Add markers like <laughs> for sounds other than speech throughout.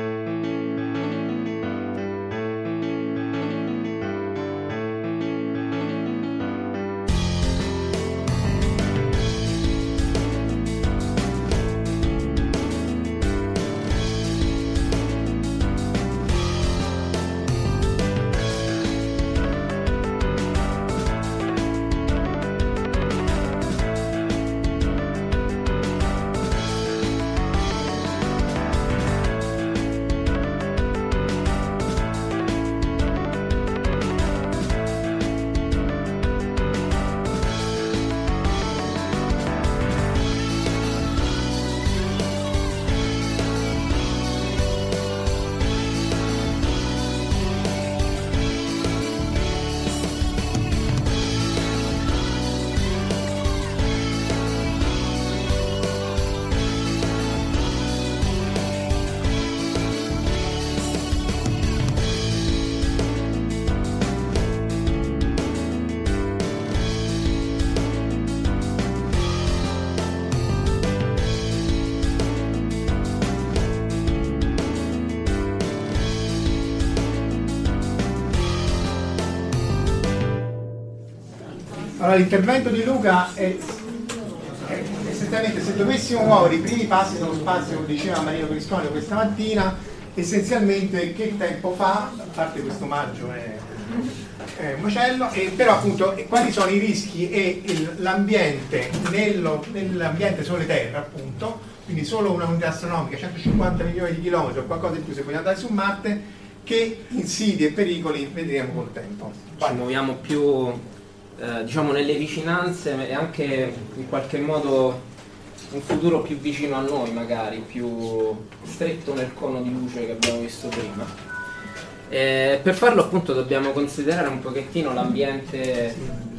Música Allora, l'intervento di Luca è, è essenzialmente se dovessimo muovere i primi passi nello spazio, come diceva Marino Cristonio questa mattina, essenzialmente che tempo fa, a parte questo omaggio è, è un macello, e però appunto quali sono i rischi e il, l'ambiente nello, nell'ambiente sole terra appunto, quindi solo una unità astronomica, 150 milioni di chilometri o qualcosa di più se vogliamo andare su Marte, che insidie e pericoli vedremo col tempo. Ci muoviamo più eh, diciamo nelle vicinanze e anche in qualche modo un futuro più vicino a noi magari, più stretto nel cono di luce che abbiamo visto prima. Eh, per farlo appunto dobbiamo considerare un pochettino l'ambiente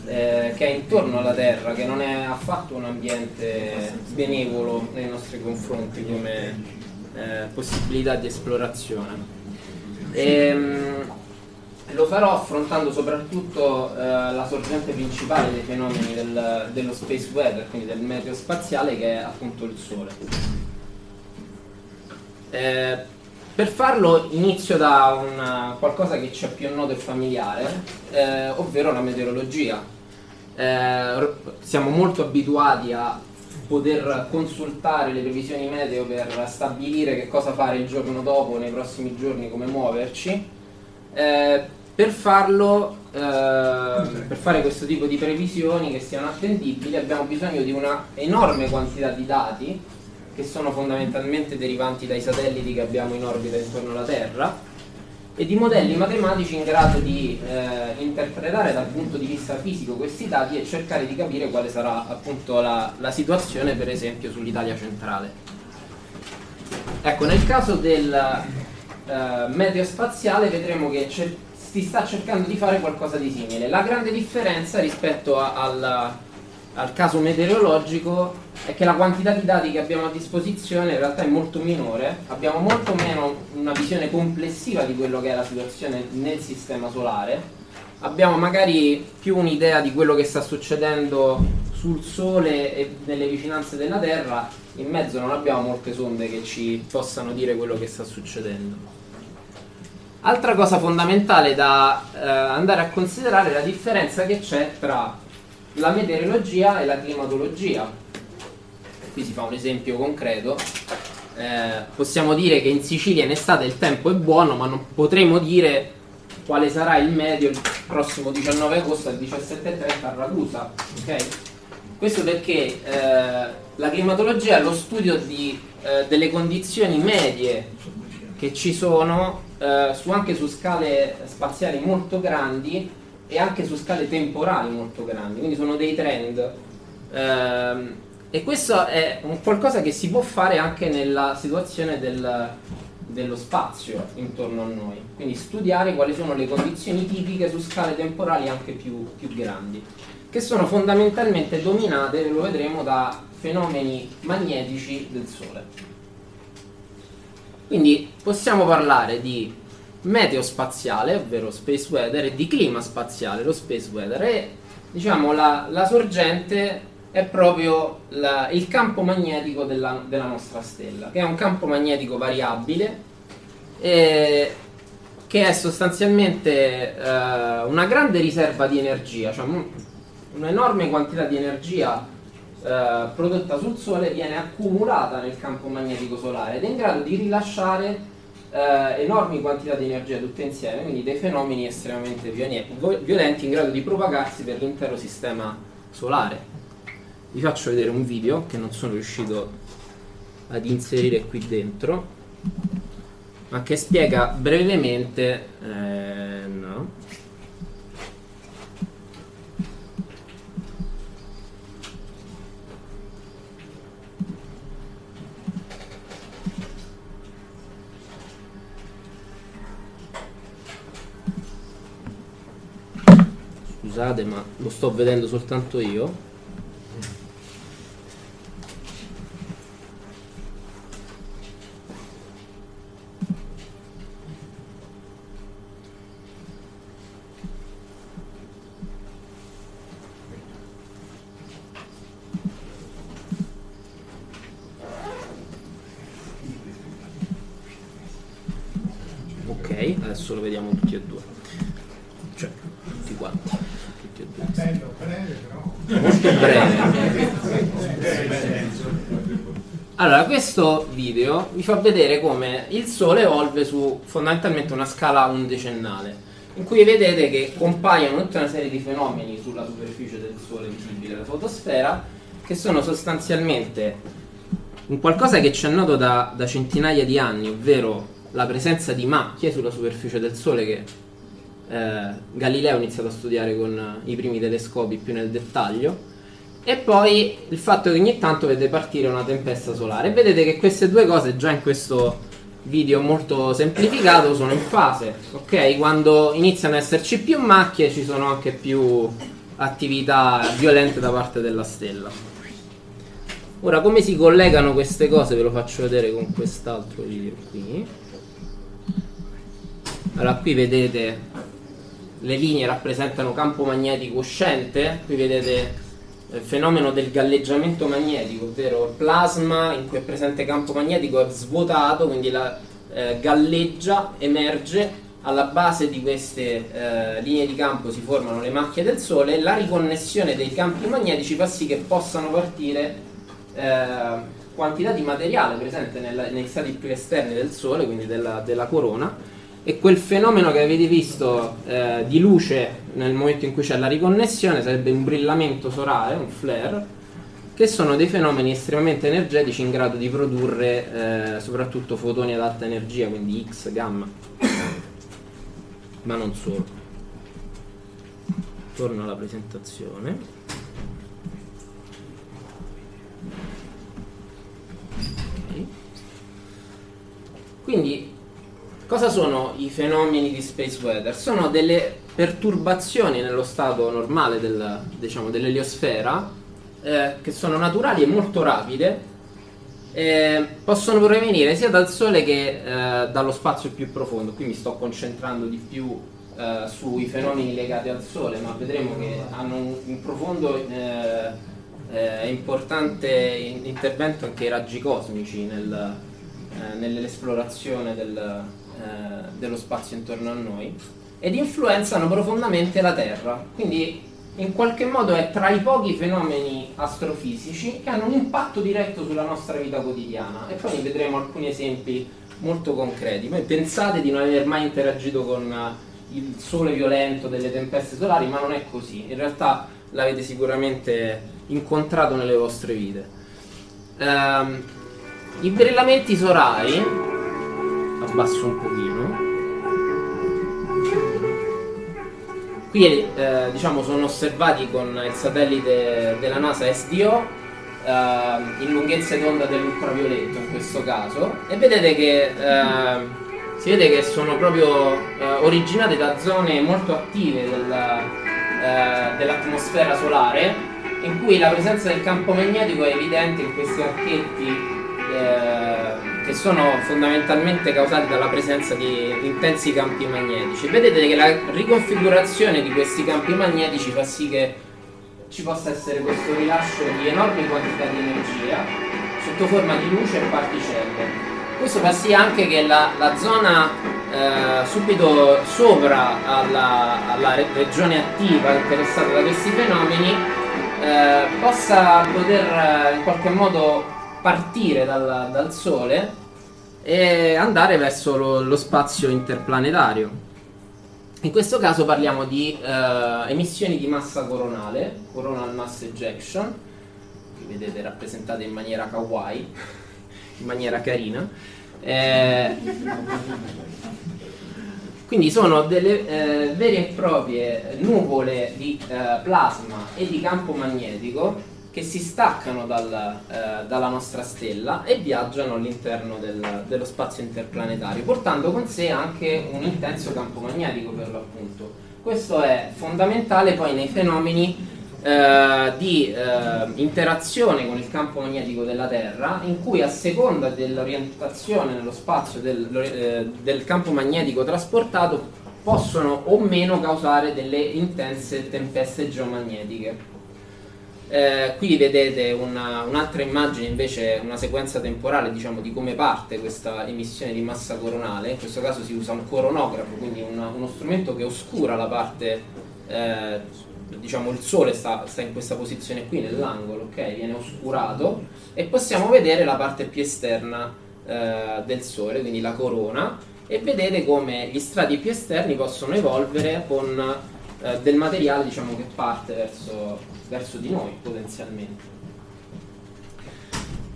eh, che è intorno alla Terra, che non è affatto un ambiente benevolo nei nostri confronti come eh, possibilità di esplorazione. E, ehm, lo farò affrontando soprattutto eh, la sorgente principale dei fenomeni del, dello space weather, quindi del meteo spaziale, che è appunto il Sole. Eh, per farlo inizio da una, qualcosa che ci è più noto e familiare, eh, ovvero la meteorologia. Eh, siamo molto abituati a poter consultare le previsioni meteo per stabilire che cosa fare il giorno dopo, nei prossimi giorni, come muoverci. Eh, per farlo, eh, per fare questo tipo di previsioni che siano attendibili, abbiamo bisogno di una enorme quantità di dati che sono fondamentalmente derivanti dai satelliti che abbiamo in orbita intorno alla Terra e di modelli matematici in grado di eh, interpretare dal punto di vista fisico questi dati e cercare di capire quale sarà appunto la, la situazione per esempio sull'Italia centrale. Ecco, nel caso del eh, meteo spaziale vedremo che c'è si sta cercando di fare qualcosa di simile. La grande differenza rispetto a, alla, al caso meteorologico è che la quantità di dati che abbiamo a disposizione in realtà è molto minore, abbiamo molto meno una visione complessiva di quello che è la situazione nel sistema solare, abbiamo magari più un'idea di quello che sta succedendo sul Sole e nelle vicinanze della Terra, in mezzo non abbiamo molte sonde che ci possano dire quello che sta succedendo. Altra cosa fondamentale da eh, andare a considerare è la differenza che c'è tra la meteorologia e la climatologia. Qui si fa un esempio concreto. Eh, possiamo dire che in Sicilia in estate il tempo è buono, ma non potremo dire quale sarà il medio il prossimo 19 agosto al 17.30 a Ragusa. Okay? Questo perché eh, la climatologia è lo studio di, eh, delle condizioni medie che ci sono eh, su, anche su scale spaziali molto grandi e anche su scale temporali molto grandi, quindi sono dei trend. Eh, e questo è un qualcosa che si può fare anche nella situazione del, dello spazio intorno a noi, quindi studiare quali sono le condizioni tipiche su scale temporali anche più, più grandi, che sono fondamentalmente dominate, lo vedremo, da fenomeni magnetici del Sole. Quindi possiamo parlare di meteo spaziale, ovvero space weather, e di clima spaziale, lo space weather. E diciamo la, la sorgente è proprio la, il campo magnetico della, della, nostra stella, che è un campo magnetico variabile, eh, che è sostanzialmente eh, una grande riserva di energia, cioè un'enorme quantità di energia eh, prodotta sul Sole viene accumulata nel campo magnetico solare ed è in grado di rilasciare eh, enormi quantità di energia tutte insieme, quindi dei fenomeni estremamente violenti in grado di propagarsi per l'intero sistema solare. Vi faccio vedere un video che non sono riuscito ad inserire qui dentro, ma che spiega brevemente... Eh, no scusate ma lo sto vedendo soltanto io. Adesso lo vediamo tutti e due cioè tutti quanti Bello, breve però. Molto breve. Allora, questo video vi fa vedere come il Sole evolve su fondamentalmente una scala undecennale, in cui vedete che compaiono tutta una serie di fenomeni sulla superficie del Sole visibile, la fotosfera, che sono sostanzialmente un qualcosa che ci è noto da, da centinaia di anni, ovvero la presenza di macchie sulla superficie del Sole che eh, Galileo ha iniziato a studiare con i primi telescopi più nel dettaglio e poi il fatto che ogni tanto vede partire una tempesta solare. Vedete che queste due cose già in questo video molto semplificato sono in fase ok? Quando iniziano ad esserci più macchie ci sono anche più attività violente da parte della stella. Ora come si collegano queste cose? Ve lo faccio vedere con quest'altro video qui. Allora qui vedete le linee rappresentano campo magnetico uscente, qui vedete il fenomeno del galleggiamento magnetico, ovvero il plasma in cui è presente campo magnetico è svuotato, quindi la, eh, galleggia, emerge, alla base di queste eh, linee di campo si formano le macchie del Sole e la riconnessione dei campi magnetici fa sì che possano partire eh, quantità di materiale presente nella, nei stati più esterni del Sole, quindi della, della corona, e quel fenomeno che avete visto eh, di luce nel momento in cui c'è la riconnessione sarebbe un brillamento solare, un flare, che sono dei fenomeni estremamente energetici in grado di produrre eh, soprattutto fotoni ad alta energia, quindi X, gamma, ma non solo. Torno alla presentazione. Quindi Cosa sono i fenomeni di space weather? Sono delle perturbazioni nello stato normale del, diciamo, dell'eliosfera eh, che sono naturali e molto rapide, eh, possono provenire sia dal Sole che eh, dallo spazio più profondo. Qui mi sto concentrando di più eh, sui fenomeni legati al Sole, ma vedremo che hanno un, un profondo e eh, importante intervento anche i raggi cosmici nel, nell'esplorazione del, dello spazio intorno a noi ed influenzano profondamente la Terra. Quindi in qualche modo è tra i pochi fenomeni astrofisici che hanno un impatto diretto sulla nostra vita quotidiana e poi vedremo alcuni esempi molto concreti. Voi pensate di non aver mai interagito con il sole violento delle tempeste solari, ma non è così. In realtà l'avete sicuramente incontrato nelle vostre vite. Um, I brillamenti solari, abbasso un pochino, Qui eh, diciamo, sono osservati con il satellite della NASA SDO eh, in lunghezze d'onda dell'ultravioletto in questo caso. E vedete che eh, si vede che sono proprio eh, originate da zone molto attive della, eh, dell'atmosfera solare in cui la presenza del campo magnetico è evidente in questi archetti eh, che sono fondamentalmente causati dalla presenza di intensi campi magnetici. Vedete che la riconfigurazione di questi campi magnetici fa sì che ci possa essere questo rilascio di enormi quantità di energia sotto forma di luce e particelle. Questo fa sì anche che la, la zona eh, subito sopra alla, alla, regione attiva interessata da questi fenomeni eh, possa poter eh, in qualche modo partire dal, dal Sole e andare verso lo, lo, spazio interplanetario. In questo caso parliamo di uh, emissioni di massa coronale, coronal mass ejection, che vedete rappresentate in maniera kawaii, <laughs> in maniera carina. Eh, quindi sono delle eh, vere e proprie nuvole di eh, plasma e di campo magnetico che si staccano dal, eh, dalla nostra stella e viaggiano all'interno del, dello spazio interplanetario, portando con sé anche un intenso campo magnetico per l'appunto. Questo è fondamentale poi nei fenomeni eh, di eh, interazione con il campo magnetico della Terra, in cui a seconda dell'orientazione nello spazio del, eh, del campo magnetico trasportato possono o meno causare delle intense tempeste geomagnetiche. Eh, qui vedete una, un'altra immagine invece, una sequenza temporale diciamo, di come parte questa emissione di massa coronale, in questo caso si usa un coronografo, quindi una, uno strumento che oscura la parte, eh, diciamo il sole sta, sta, in questa posizione qui nell'angolo, ok? viene oscurato. E possiamo vedere la parte più esterna eh, del sole, quindi la corona, e vedete come gli strati più esterni possono evolvere con eh, del materiale diciamo, che parte verso verso di noi potenzialmente.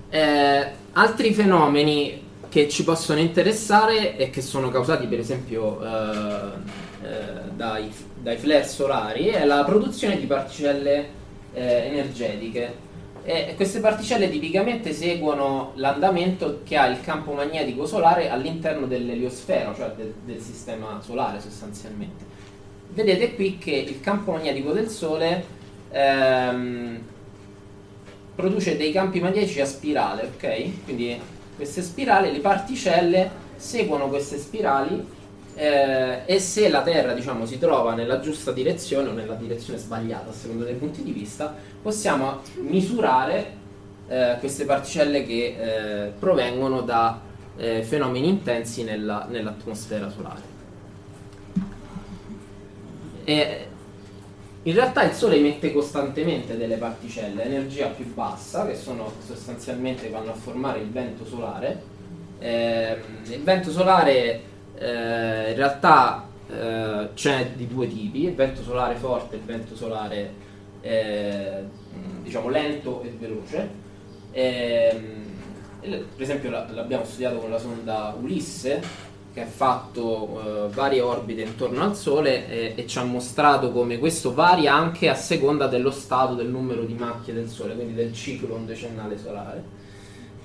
Eh, altri fenomeni che ci possono interessare e che sono causati per esempio eh, eh, dai, dai, flare solari è la produzione di particelle eh, energetiche. E queste particelle tipicamente seguono l'andamento che ha il campo magnetico solare all'interno dell'eliosfera, cioè del, del sistema solare sostanzialmente. Vedete qui che il campo magnetico del Sole ehm, produce dei campi magnetici a spirale, ok? Quindi queste spirali, le particelle seguono queste spirali eh, e se la Terra diciamo, si trova nella giusta direzione o nella direzione sbagliata a seconda dei punti di vista, possiamo misurare eh, queste particelle che eh, provengono da eh, fenomeni intensi nella, nell'atmosfera solare. E in realtà il Sole emette costantemente delle particelle a energia più bassa, che sono sostanzialmente vanno a formare il vento solare. Eh, il vento solare eh, in realtà eh, c'è di due tipi, il vento solare forte e il vento solare eh, diciamo lento e veloce. Ehm, per esempio l'abbiamo studiato con la sonda Ulisse che ha fatto eh, varie orbite intorno al Sole e, e, ci ha mostrato come questo varia anche a seconda dello stato del numero di macchie del Sole, quindi del ciclo decennale solare.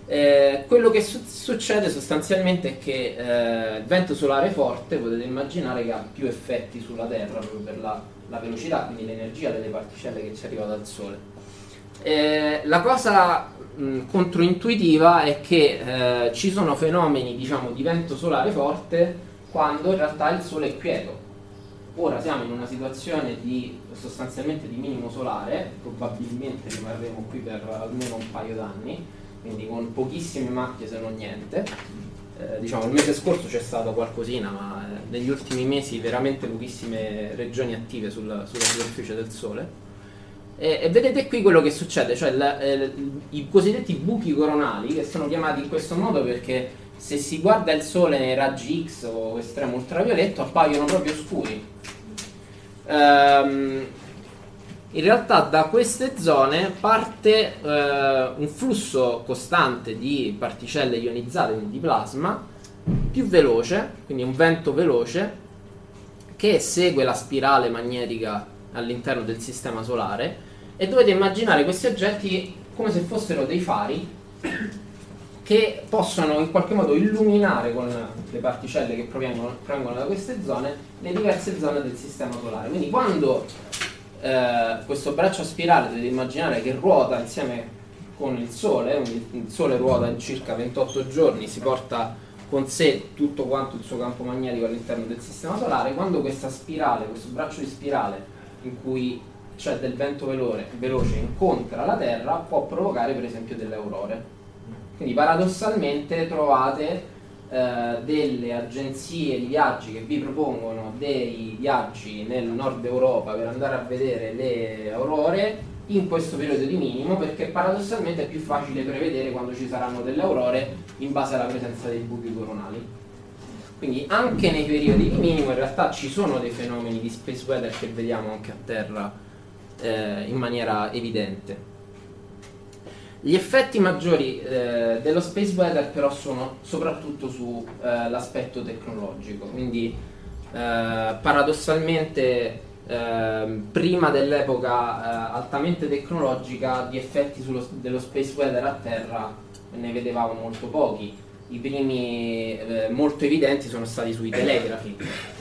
Eh, quello che su- succede sostanzialmente è che eh, il vento solare forte potete immaginare che ha più effetti sulla Terra proprio per la, la velocità, quindi l'energia delle particelle che ci arriva dal Sole. Eh, la cosa mh, controintuitiva è che eh, ci sono fenomeni diciamo, di vento solare forte quando in realtà il Sole è quieto. Ora siamo in una situazione di sostanzialmente di minimo solare, probabilmente rimarremo qui per almeno un paio d'anni, quindi con pochissime macchie se non niente. Eh, diciamo il mese scorso c'è stato qualcosina, ma eh, negli ultimi mesi veramente pochissime regioni attive sul, sulla superficie del Sole. E, e, vedete qui quello che succede, cioè la, eh, i cosiddetti buchi coronali, che sono chiamati in questo modo perché se si guarda il sole nei raggi X o estremo ultravioletto appaiono proprio scuri. Um, in realtà da queste zone parte uh, un flusso costante di particelle ionizzate, quindi di plasma, più veloce, quindi un vento veloce, che segue la spirale magnetica all'interno del sistema solare e dovete immaginare questi oggetti come se fossero dei fari che possono in qualche modo illuminare con le particelle che provengono, provengono da queste zone le diverse zone del sistema solare. Quindi quando eh, questo braccio a spirale dovete immaginare che ruota insieme con il Sole, il Sole ruota in circa 28 giorni, si porta con sé tutto quanto il suo campo magnetico all'interno del sistema solare, quando questa spirale, questo braccio di spirale in cui c'è del vento veloce, veloce incontra la Terra, può provocare per esempio delle aurore. Quindi paradossalmente trovate eh, delle agenzie di viaggi che vi propongono dei viaggi nel nord Europa per andare a vedere le aurore in questo periodo di minimo perché paradossalmente è più facile prevedere quando ci saranno delle aurore in base alla presenza dei buchi coronali. Quindi anche nei periodi di minimo in realtà ci sono dei fenomeni di space weather che vediamo anche a terra eh, in maniera evidente. Gli effetti maggiori eh, dello space weather però sono soprattutto sull'aspetto eh, tecnologico, quindi eh, paradossalmente ehm, prima dell'epoca eh, altamente tecnologica di effetti sullo, dello space weather a terra ne vedevamo molto pochi. I primi eh, molto evidenti sono stati sui telegrafi.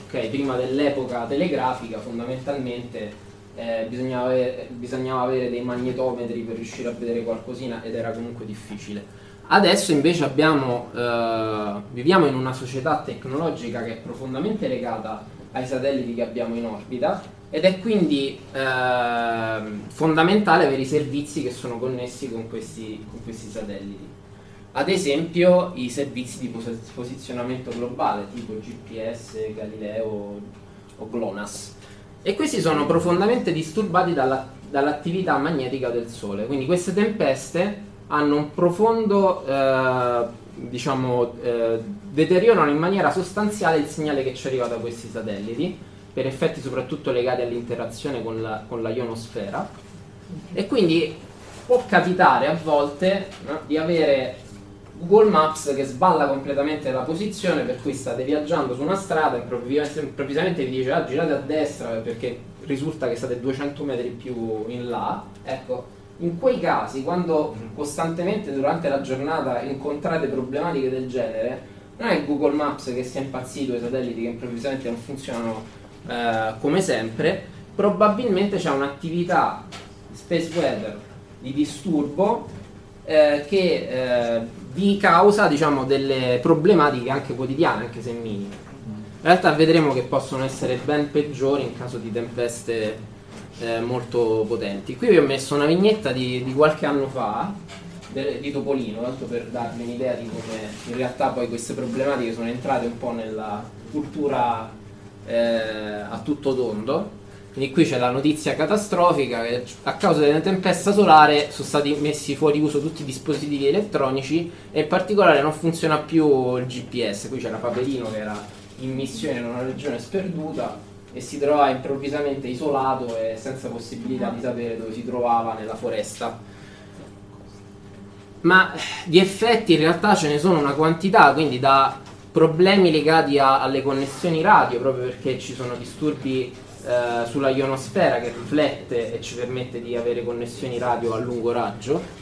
Okay, prima dell'epoca telegrafica fondamentalmente eh, bisognava, avere, bisognava, avere, dei magnetometri per riuscire a vedere qualcosina ed era comunque difficile. Adesso invece abbiamo, eh, viviamo in una società tecnologica che è profondamente legata ai satelliti che abbiamo in orbita ed è quindi eh, fondamentale avere i servizi che sono connessi con questi, con questi satelliti. Ad esempio i servizi di posizionamento globale tipo GPS, Galileo o GLONASS e questi sono profondamente disturbati dalla, dall'attività magnetica del Sole. Quindi queste tempeste hanno un profondo, eh, diciamo, eh, deteriorano in maniera sostanziale il segnale che ci arriva da questi satelliti, per effetti soprattutto legati all'interazione con la, con la ionosfera. E quindi può capitare a volte no, di avere Google Maps che sballa completamente la posizione per cui state viaggiando su una strada e improvvisamente vi dice ah, girate a destra perché risulta che state 200 metri più in là. Ecco in quei casi quando costantemente durante la giornata incontrate problematiche del genere non è Google Maps che sia impazzito i satelliti che improvvisamente non funzionano eh, come sempre. Probabilmente c'è un'attività space weather di disturbo eh, che eh, vi causa diciamo, delle problematiche anche quotidiane, anche se minime. In realtà vedremo che possono essere ben peggiori in caso di tempeste eh, molto potenti. Qui vi ho messo una vignetta di, di qualche anno fa de, di Topolino, tanto per darvi un'idea di come in realtà poi queste problematiche sono entrate un po' nella cultura eh, a tutto tondo quindi qui c'è la notizia catastrofica che a causa della tempesta solare sono stati messi fuori uso tutti i dispositivi elettronici e in particolare non funziona più il GPS. Qui c'era Paperino che era in missione in una regione sperduta e si trovava improvvisamente isolato e senza possibilità di sapere dove si trovava nella foresta. Ma di effetti in realtà ce ne sono una quantità, quindi da problemi legati a, alle connessioni radio, proprio perché ci sono disturbi eh, sulla ionosfera che riflette e ci permette di avere connessioni radio a lungo raggio.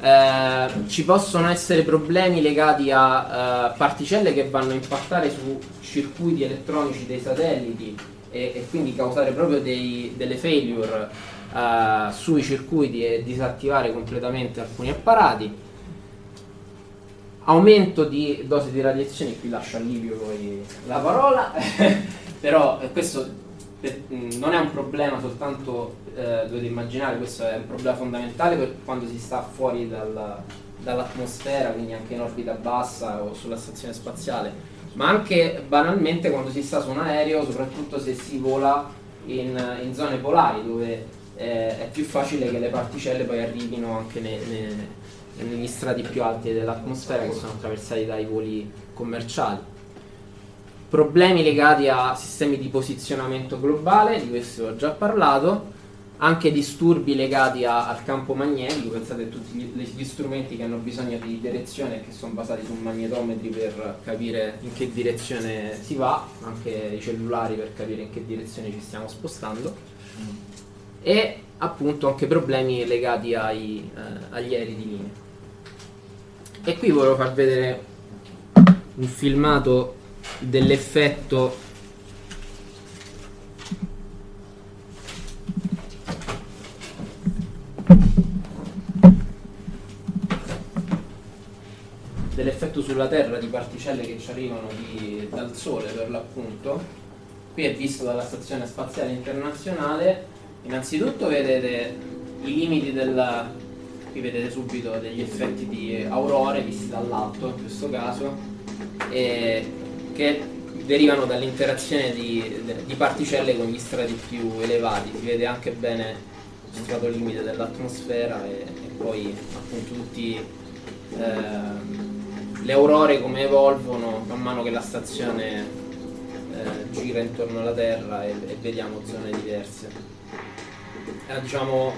Eh, ci possono essere problemi legati a uh, particelle che vanno a impattare su circuiti elettronici dei satelliti e, e quindi causare proprio dei, delle failure uh, sui circuiti e disattivare completamente alcuni apparati. Aumento di dose di radiazione, qui lascio a Livio poi la parola, <laughs> però eh, questo non è un problema soltanto, eh, dovete immaginare, questo è un problema fondamentale per quando si sta fuori dal, dall'atmosfera, quindi anche in orbita bassa o sulla stazione spaziale, ma anche banalmente quando si sta su un aereo, soprattutto se si vola in, in zone polari dove eh, è più facile che le particelle poi arrivino anche ne, ne, negli strati più alti dell'atmosfera che sono attraversati dai voli commerciali. Problemi legati a sistemi di posizionamento globale, di questo ho già parlato, anche disturbi legati a, al campo magnetico, pensate a tutti gli, gli, strumenti che hanno bisogno di direzione e che sono basati su magnetometri per capire in che direzione si va, anche i cellulari per capire in che direzione ci stiamo spostando e appunto anche problemi legati ai, eh, agli aerei di linea. E qui volevo far vedere un filmato dell'effetto dell'effetto sulla Terra di particelle che ci arrivano di, dal Sole per l'appunto. Qui è visto dalla Stazione Spaziale Internazionale Innanzitutto vedete i limiti della... qui vedete subito degli effetti di aurore visti dall'alto in questo caso, che derivano dall'interazione di, di, particelle con gli strati più elevati, si vede anche bene lo strato limite dell'atmosfera e, e poi appunto tutti eh, le aurore come evolvono man mano che la stazione eh, gira intorno alla Terra e, e vediamo zone diverse. Era diciamo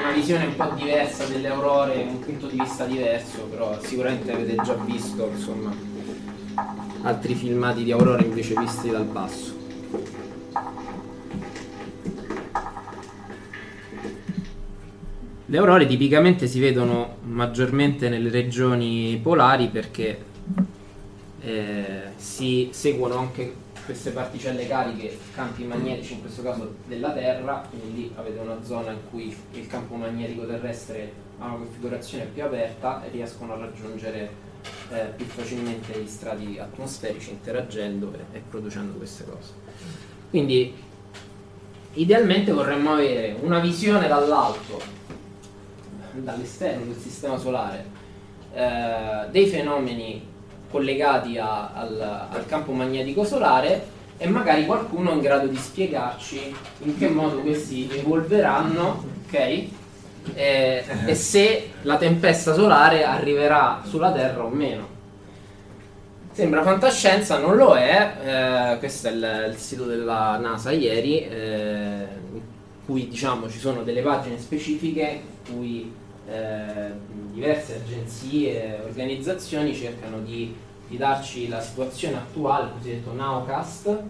una visione un po' diversa delle aurore, un punto di vista diverso, però sicuramente avete già visto insomma altri filmati di aurore invece visti dal basso. Le aurore tipicamente si vedono maggiormente nelle regioni polari perché eh, si seguono anche queste particelle cariche, campi magnetici in questo caso della Terra, quindi lì avete una zona in cui il campo magnetico terrestre ha una configurazione più aperta e riescono a raggiungere eh, più facilmente gli strati atmosferici interagendo e, e producendo queste cose. Quindi idealmente vorremmo avere una visione dall'alto, dall'esterno del sistema solare, eh, dei fenomeni collegati a, al, al campo magnetico solare e magari qualcuno in grado di spiegarci in che modo questi evolveranno, ok? E, e, se la tempesta solare arriverà sulla Terra o meno. Sembra fantascienza, non lo è. Eh, questo è il, il, sito della NASA ieri, eh, in cui diciamo ci sono delle pagine specifiche in cui eh, diverse agenzie e organizzazioni cercano di, di, darci la situazione attuale, il cosiddetto nowcast,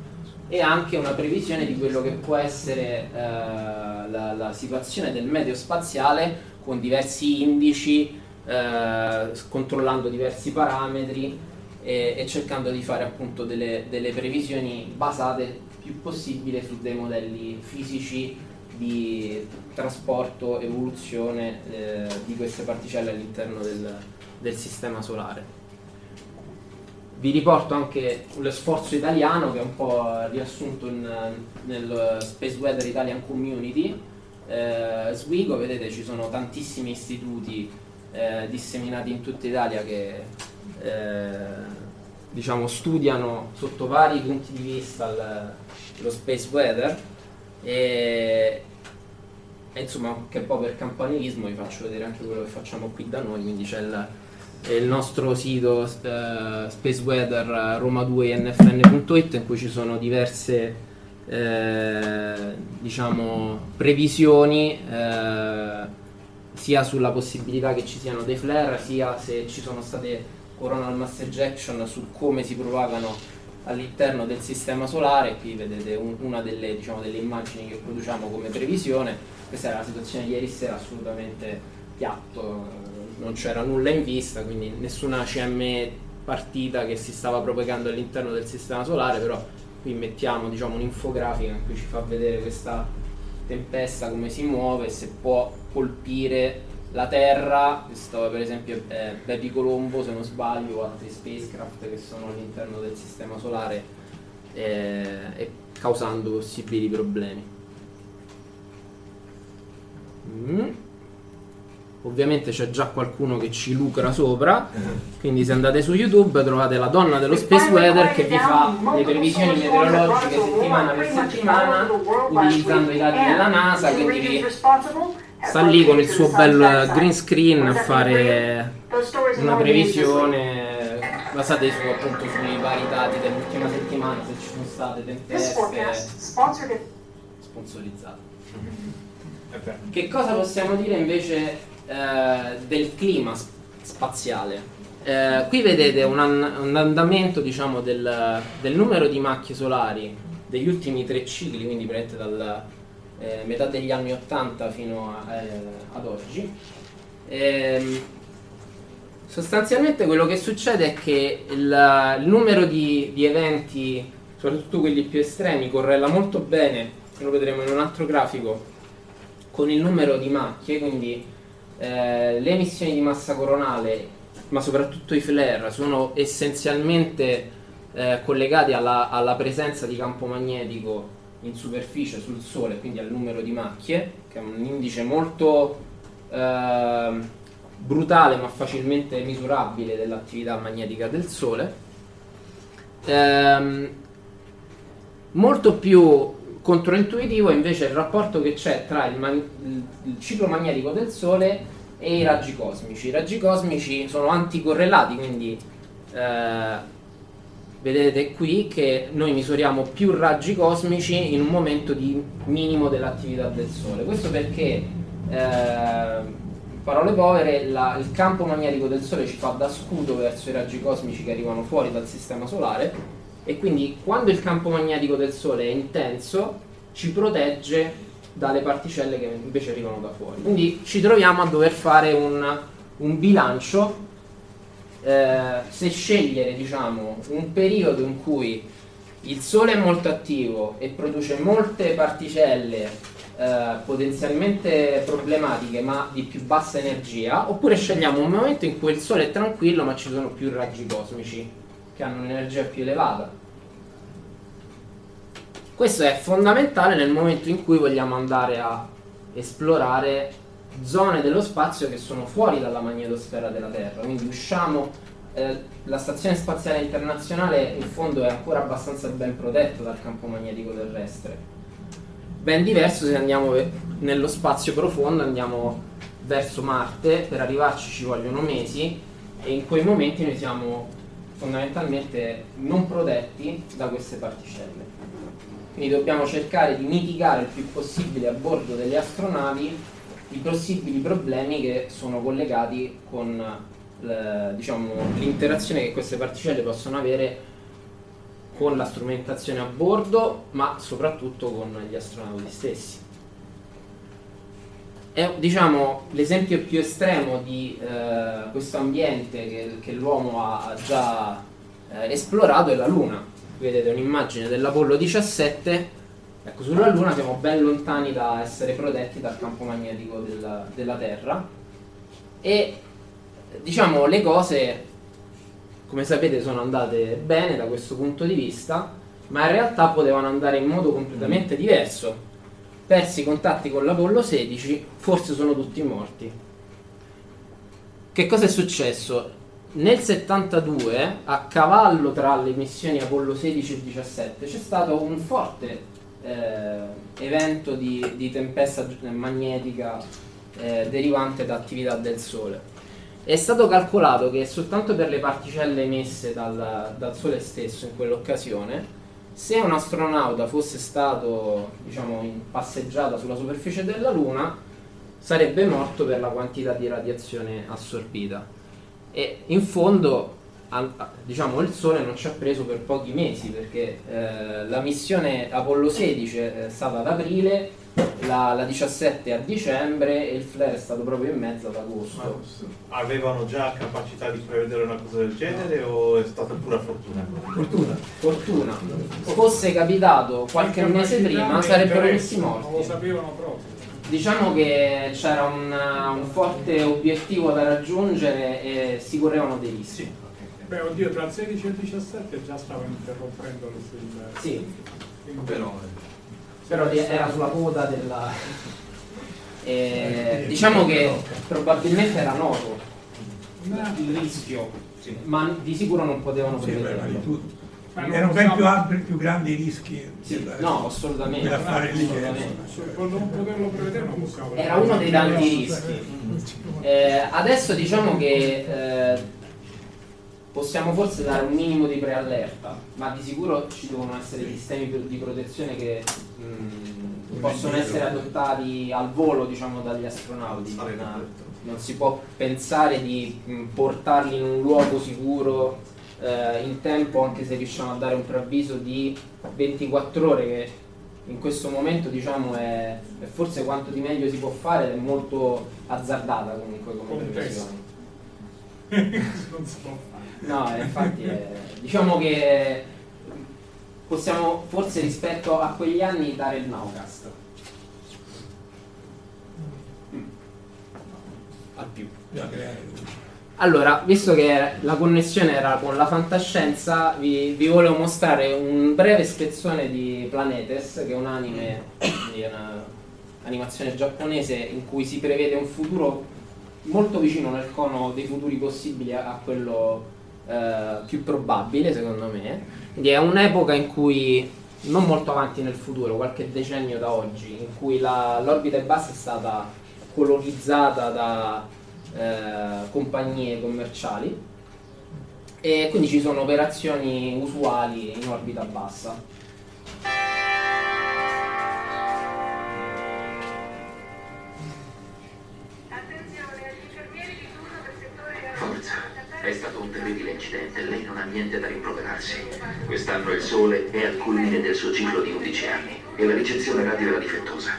e anche una previsione di quello che può essere eh, la, la, situazione del medio spaziale con diversi indici, eh, controllando diversi parametri e, e, cercando di fare appunto delle, delle previsioni basate più possibile su dei modelli fisici di trasporto, evoluzione eh, di queste particelle all'interno del, del, sistema solare. Vi riporto anche lo sforzo italiano che è un po' riassunto in, nel Space Weather Italian Community. Eh, Swigo, vedete ci sono tantissimi istituti eh, disseminati in tutta Italia che eh, diciamo, studiano sotto vari punti di vista il, lo space weather e, e insomma anche un po' per campanilismo vi faccio vedere anche quello che facciamo qui da noi quindi c'è il, il nostro sito uh, spaceweather roma2nfn.it in cui ci sono diverse eh, diciamo previsioni eh, sia sulla possibilità che ci siano dei flare sia se ci sono state coronal mass ejection su come si propagano all'interno del sistema solare, qui vedete un, una delle, diciamo, delle, immagini che produciamo come previsione, questa era la situazione ieri sera assolutamente piatto, non c'era nulla in vista, quindi nessuna CME partita che si stava propagando all'interno del sistema solare, però qui mettiamo diciamo, un'infografica in cui ci fa vedere questa tempesta come si muove, se può colpire la Terra, questo per esempio è Baby Colombo se non sbaglio, o altri spacecraft che sono all'interno del sistema solare eh, e causando possibili problemi. Mm. Ovviamente c'è già qualcuno che ci lucra sopra, quindi se andate su YouTube trovate la donna dello Space Weather che vi fa le previsioni meteorologiche settimana per settimana utilizzando i dati della NASA, quindi vi sta lì con il suo bel green screen a fare una previsione basata su, appunto sui vari dati dell'ultima settimana, se ci sono state tempeste. Sponsorizzate. Che cosa possiamo dire invece eh, del clima spaziale. Eh, qui vedete un, an- un andamento diciamo, del, del, numero di macchie solari degli ultimi tre cicli, quindi praticamente dalla eh, metà degli anni 80 fino a, eh, ad oggi. Ehm, sostanzialmente quello che succede è che il, il numero di, di, eventi, soprattutto quelli più estremi, correla molto bene, lo vedremo in un altro grafico, con il numero di macchie, quindi eh, le emissioni di massa coronale, ma soprattutto i flare, sono essenzialmente eh, collegati alla, alla, presenza di campo magnetico in superficie sul Sole, quindi al numero di macchie, che è un indice molto eh, brutale ma facilmente misurabile dell'attività magnetica del Sole. Ehm, molto più Controintuitivo invece il rapporto che c'è tra il, man- il, ciclo magnetico del Sole e i raggi cosmici. I raggi cosmici sono anticorrelati, quindi eh, vedete qui che noi misuriamo più raggi cosmici in un momento di minimo dell'attività del Sole. Questo perché, eh, in parole povere, la, il campo magnetico del Sole ci fa da scudo verso i raggi cosmici che arrivano fuori dal Sistema Solare e quindi quando il campo magnetico del Sole è intenso ci protegge dalle particelle che invece arrivano da fuori. Quindi ci troviamo a dover fare un, un bilancio eh, se scegliere diciamo, un periodo in cui il Sole è molto attivo e produce molte particelle eh, potenzialmente problematiche ma di più bassa energia, oppure scegliamo un momento in cui il Sole è tranquillo ma ci sono più raggi cosmici che hanno un'energia più elevata. Questo è fondamentale nel momento in cui vogliamo andare a esplorare zone dello spazio che sono fuori dalla magnetosfera della Terra, quindi usciamo, eh, la Stazione Spaziale Internazionale in fondo è ancora abbastanza ben protetta dal campo magnetico terrestre. Ben diverso se andiamo nello spazio profondo, andiamo verso Marte, per arrivarci ci vogliono mesi e in quei momenti noi siamo fondamentalmente non protetti da queste particelle. Quindi dobbiamo cercare di mitigare il più possibile a bordo delle astronavi i possibili problemi che sono collegati con eh, diciamo, l'interazione che queste particelle possono avere con la strumentazione a bordo, ma soprattutto con gli astronauti stessi è diciamo, l'esempio più estremo di eh, questo ambiente che, che, l'uomo ha già eh, esplorato è la Luna. Vedete un'immagine dell'Apollo 17, ecco sulla Luna siamo ben lontani da essere protetti dal campo magnetico della, della Terra. E diciamo le cose come sapete sono andate bene da questo punto di vista, ma in realtà potevano andare in modo completamente diverso persi i contatti con l'Apollo 16, forse sono tutti morti. Che cosa è successo? Nel 72, a cavallo tra le missioni Apollo 16 e 17, c'è stato un forte eh, evento di, di, tempesta magnetica eh, derivante da attività del Sole. È stato calcolato che soltanto per le particelle emesse dal, dal Sole stesso in quell'occasione se un astronauta fosse stato diciamo, in passeggiata sulla superficie della Luna sarebbe morto per la quantità di radiazione assorbita. E in fondo diciamo il Sole non ci ha preso per pochi mesi perché eh, la missione Apollo 16 è stata ad aprile, la, la, 17 a dicembre e il flare è stato proprio in mezzo ad agosto. Avevano già capacità di prevedere una cosa del genere o è stata pura fortuna? Fortuna. Fortuna. Fosse capitato qualche mese prima sarebbero messi morti. Non lo sapevano proprio. Diciamo che c'era un, un forte obiettivo da raggiungere e si correvano dei rischi. Beh, oddio, tra il 16 e il 17 già stavo interrompendo il film. Sì. Però, però era sulla coda della... <laughs> Eh, diciamo che probabilmente era noto il rischio, ma di sicuro non potevano prevederlo. Erano ben più ampi, più grandi i rischi. Sì, no, assolutamente. Per fare lì non poterlo prevedere non. Era uno dei tanti rischi. Eh, adesso diciamo che eh, possiamo forse dare un minimo di preallerta, ma di sicuro ci devono essere sistemi di protezione che mh, mm, possono essere adottati al volo diciamo, dagli astronauti. Non, non, si può pensare di mh, mm, portarli in un luogo sicuro eh, in tempo, anche se riusciamo a dare un preavviso di 24 ore che in questo momento diciamo è, è forse quanto di meglio si può fare ed è molto azzardata comunque come previsione. <laughs> <laughs> non si può fare. No, infatti è, diciamo che possiamo forse rispetto a quegli anni dare il nowcast. Mm. Al più. Allora, visto che la connessione era con la fantascienza, vi, vi volevo mostrare un breve spezzone di Planetes, che è un anime, quindi un'animazione giapponese in cui si prevede un futuro molto vicino nel cono dei futuri possibili a quello eh, più probabile secondo me. Quindi è un'epoca in cui, non molto avanti nel futuro, qualche decennio da oggi, in cui la, l'orbita bassa è stata colonizzata da eh, compagnie commerciali e quindi ci sono operazioni usuali in orbita bassa. Niente da rimproverarsi. Quest'anno il Sole è al culmine del suo ciclo di 11 anni e la ricezione radio era difettosa.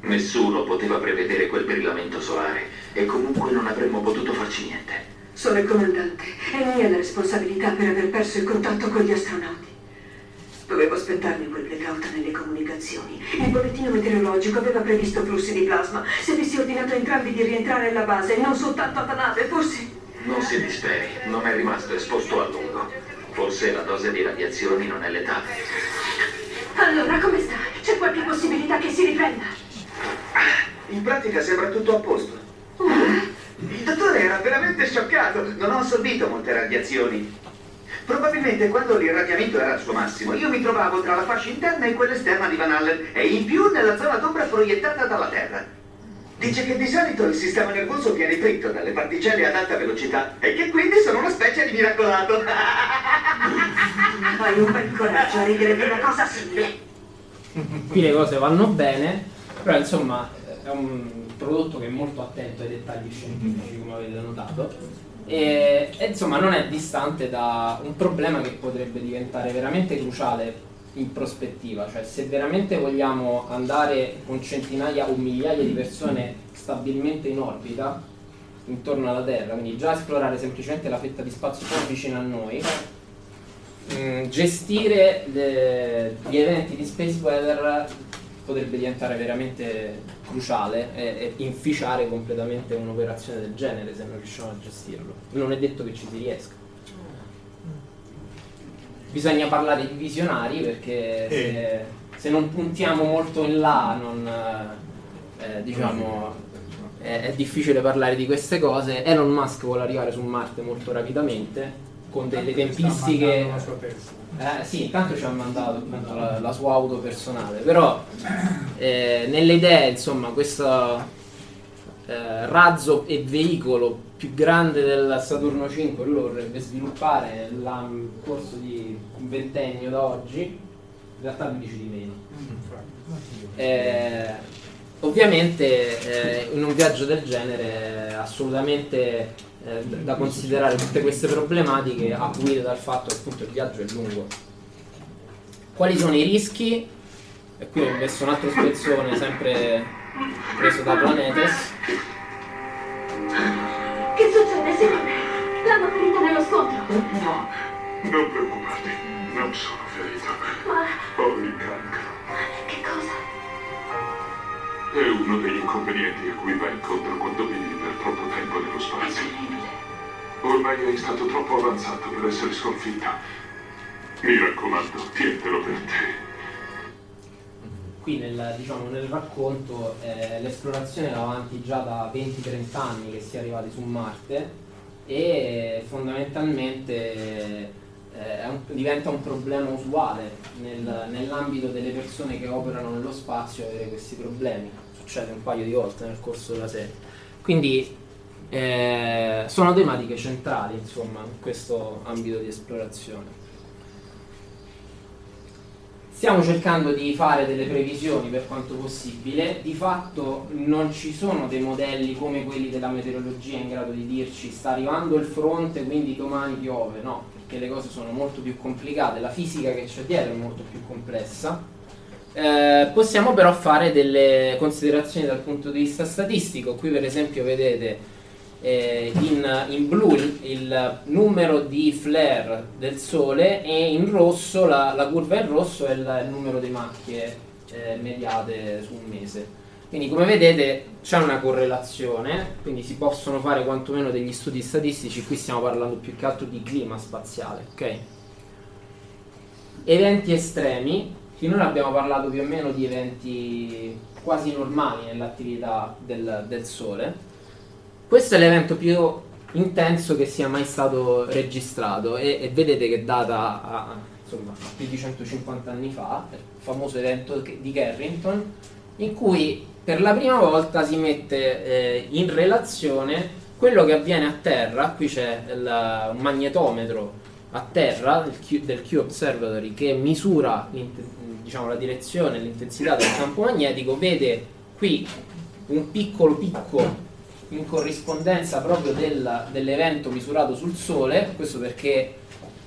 Nessuno poteva prevedere quel brillamento solare e comunque non avremmo potuto farci niente. Sono il comandante. È mia la responsabilità per aver perso il contatto con gli astronauti. Dovevo aspettarmi quel blackout nelle comunicazioni. Il bollettino meteorologico aveva previsto flussi di plasma. Se avessi ordinato a entrambi di rientrare alla base non soltanto alla nave, forse... Non si disperi, non è rimasto esposto a lungo. Forse la dose di radiazioni non è letale. Allora come sta? C'è qualche possibilità che si riprenda? In pratica sembra tutto a posto. Il dottore era veramente scioccato. Non ho assorbito molte radiazioni. Probabilmente quando l'irradiamento era al suo massimo, io mi trovavo tra la fascia interna e quella esterna di Van Allen e in più nella zona d'ombra proiettata dalla Terra. Dice che di solito il sistema nervoso viene fritto dalle particelle ad alta velocità e che quindi sono una specie di miracolato. <laughs> Hai un bel coraggio a ridere di una cosa simile. Qui le cose vanno bene, però insomma è un prodotto che è molto attento ai dettagli scientifici, come avete notato. E, e insomma non è distante da un problema che potrebbe diventare veramente cruciale in prospettiva, cioè se veramente vogliamo andare con centinaia o migliaia di persone stabilmente in orbita intorno alla Terra, quindi già esplorare semplicemente la fetta di spazio più vicino a noi, mh, mm, gestire le, gli eventi di space weather potrebbe diventare veramente cruciale e, e inficiare completamente un'operazione del genere se non riusciamo a gestirlo. Non è detto che ci si riesca bisogna parlare di visionari perché se, se non puntiamo molto in là non, eh, diciamo, è, è, difficile parlare di queste cose. Elon Musk vuole arrivare su Marte molto rapidamente con delle tempistiche... Eh, sì, intanto ci ha mandato appunto, la, la, sua auto personale, però eh, nelle idee insomma questo eh, razzo e veicolo più grande del Saturno 5 lui lo vorrebbe sviluppare nel corso di un ventennio da oggi, in realtà lui dice di meno. Eh, ovviamente eh, in un viaggio del genere assolutamente eh, da considerare tutte queste problematiche acuite dal fatto che appunto il viaggio è lungo. Quali sono i rischi? E qui ho messo un altro spezzone sempre preso da Planetes. Che succede, Simone? L'hanno ferita nello scontro? No, non preoccuparti, non sono ferito. Ma Ho il cancro. che cosa? È uno degli inconvenienti a cui vai incontro quando vivi per troppo tempo nello È spazio. Ormai sei stato troppo avanzato per essere sconfitto. Mi raccomando, tientelo per te. Qui nel, diciamo, nel racconto eh, l'esplorazione va avanti già da 20-30 anni che si è arrivati su Marte e fondamentalmente eh, un- diventa un problema usuale nel- nell'ambito delle persone che operano nello spazio avere questi problemi. Succede un paio di volte nel corso della serie. Quindi eh, sono tematiche centrali insomma in questo ambito di esplorazione. Stiamo cercando di fare delle previsioni per quanto possibile, di fatto non ci sono dei modelli come quelli della meteorologia in grado di dirci sta arrivando il fronte quindi domani piove, no, perché le cose sono molto più complicate, la fisica che c'è dietro è molto più complessa. Eh, possiamo però fare delle considerazioni dal punto di vista statistico, qui per esempio vedete eh, in, in blu il, numero di flare del Sole e in rosso, la, la curva in rosso è il, il numero di macchie eh, mediate su un mese. Quindi come vedete c'è una correlazione, quindi si possono fare quantomeno degli studi statistici, qui stiamo parlando più che altro di clima spaziale, ok? Eventi estremi, finora abbiamo parlato più o meno di eventi quasi normali nell'attività del, del Sole. Questo è l'evento più intenso che sia mai stato registrato e, e vedete che data a, insomma, più di 150 anni fa, il famoso evento di Carrington, in cui per la prima volta si mette eh, in relazione quello che avviene a terra, qui c'è il- un magnetometro a terra del Q, del Q Observatory che misura diciamo, la direzione e l'intensità del campo magnetico, vede qui un piccolo picco in corrispondenza proprio del- dell'evento misurato sul Sole, questo perché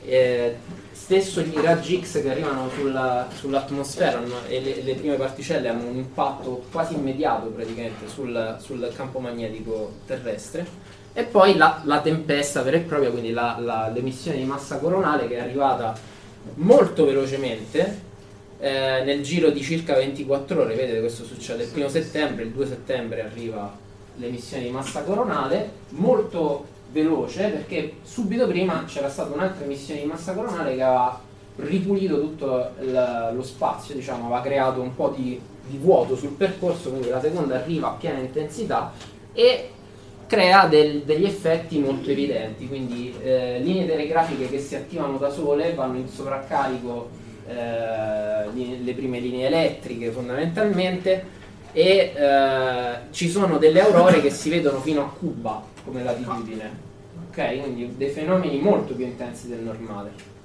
eh, stesso i raggi X che arrivano sulla- sull'atmosfera hanno- e le, le prime particelle hanno un impatto quasi immediato praticamente sul, sul campo magnetico terrestre. E poi la, la tempesta vera e propria, quindi la- la- l'emissione di massa coronale che è arrivata molto velocemente eh, nel giro di circa 24 ore, vedete questo succede il primo settembre, il 2 settembre arriva l'emissione di massa coronale, molto veloce perché subito prima c'era stata un'altra emissione di massa coronale che aveva ripulito tutto il- lo spazio, diciamo, aveva creato un po' di, di vuoto sul percorso, quindi la seconda arriva a piena intensità e crea del- degli effetti molto evidenti, quindi eh, linee telegrafiche che si attivano da sole vanno in sovraccarico eh, le prime linee elettriche fondamentalmente e eh, ci sono delle aurore che si vedono fino a Cuba come latitudine, ok? Quindi dei fenomeni molto più intensi del normale.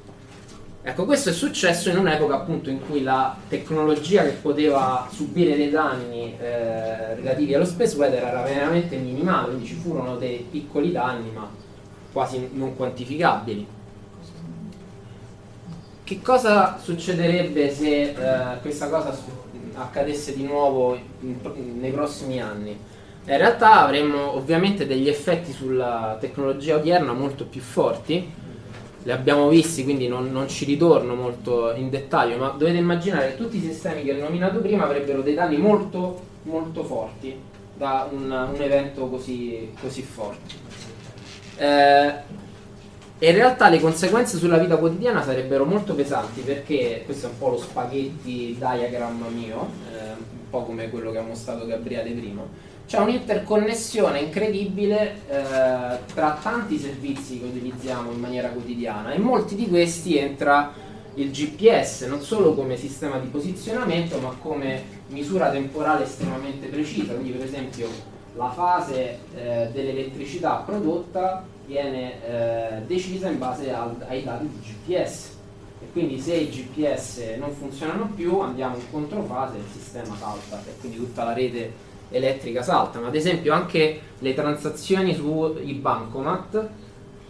Ecco, questo è successo in un'epoca appunto in cui la tecnologia che poteva subire dei danni eh, relativi allo space weather era veramente minimale, quindi ci furono dei piccoli danni ma quasi non quantificabili. Che cosa succederebbe se eh, questa cosa accadesse di nuovo in- nei prossimi anni? In realtà avremmo ovviamente degli effetti sulla tecnologia odierna molto più forti, li abbiamo visti quindi non, non ci ritorno molto in dettaglio, ma dovete immaginare che tutti i sistemi che ho nominato prima avrebbero dei danni molto, molto forti da un, un evento così, così forte. Eh, e in realtà le conseguenze sulla vita quotidiana sarebbero molto pesanti perché questo è un po' lo spaghetti diagram mio, eh, un po' come quello che ha mostrato Gabriele prima. C'è un'interconnessione incredibile eh, tra tanti servizi che utilizziamo in maniera quotidiana e in molti di questi entra il GPS non solo come sistema di posizionamento ma come misura temporale estremamente precisa, quindi per esempio la fase eh, dell'elettricità prodotta viene eh, decisa in base al- ai dati di GPS e quindi se i GPS non funzionano più andiamo in controfase e il sistema salta e quindi tutta la rete elettrica saltano. Ad esempio anche le transazioni sui bancomat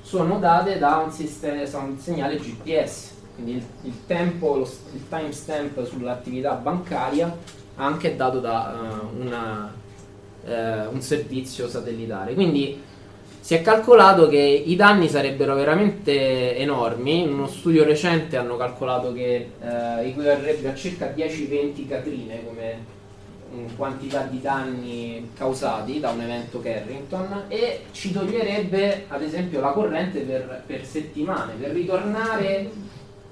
sono date da un, sistema, da un segnale GPS, quindi il, il tempo, lo, il timestamp sull'attività bancaria anche dato da uh, una, uh, un servizio satellitare. Quindi si è calcolato che i danni sarebbero veramente enormi. In uno studio recente hanno calcolato che uh, equivarrebbe a circa 10-20 catrine come quantità di danni causati da un evento Carrington e ci toglierebbe ad esempio la corrente per, per settimane per ritornare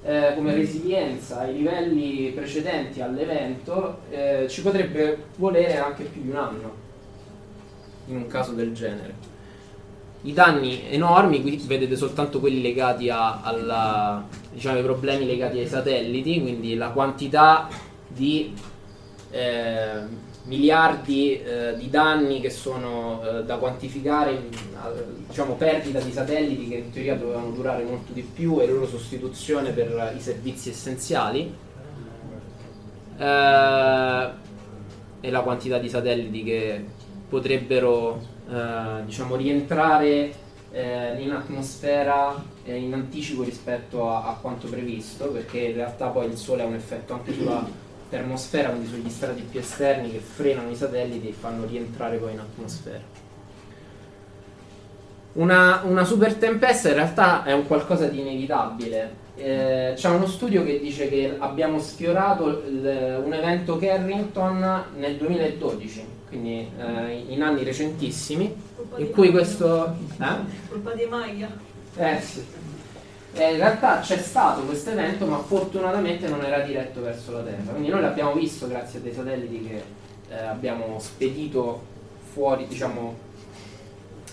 eh, come resilienza ai livelli precedenti all'evento eh, ci potrebbe volere anche più di un anno in un caso del genere. I danni enormi, qui vedete soltanto quelli legati a, alla, diciamo, ai problemi legati ai satelliti, quindi la quantità di eh, miliardi eh, di danni che sono eh, da quantificare, diciamo perdita di satelliti che in teoria dovevano durare molto di più e loro sostituzione per i servizi essenziali eh, e la quantità di satelliti che potrebbero eh, diciamo, rientrare eh, in atmosfera in anticipo rispetto a, a quanto previsto perché in realtà poi il Sole ha un effetto anche sulla termosfera, quindi sugli strati più esterni che frenano i satelliti e fanno rientrare poi in atmosfera. Una, una super tempesta in realtà è un qualcosa di inevitabile. Eh, c'è uno studio che dice che abbiamo sfiorato il, un evento Carrington nel 2012, quindi eh, in anni recentissimi, in cui questo... Eh? Colpa di Maya. Eh sì. Eh, in realtà c'è stato questo evento, ma fortunatamente non era diretto verso la Terra. Quindi noi l'abbiamo visto grazie a dei satelliti che eh, abbiamo spedito fuori, diciamo,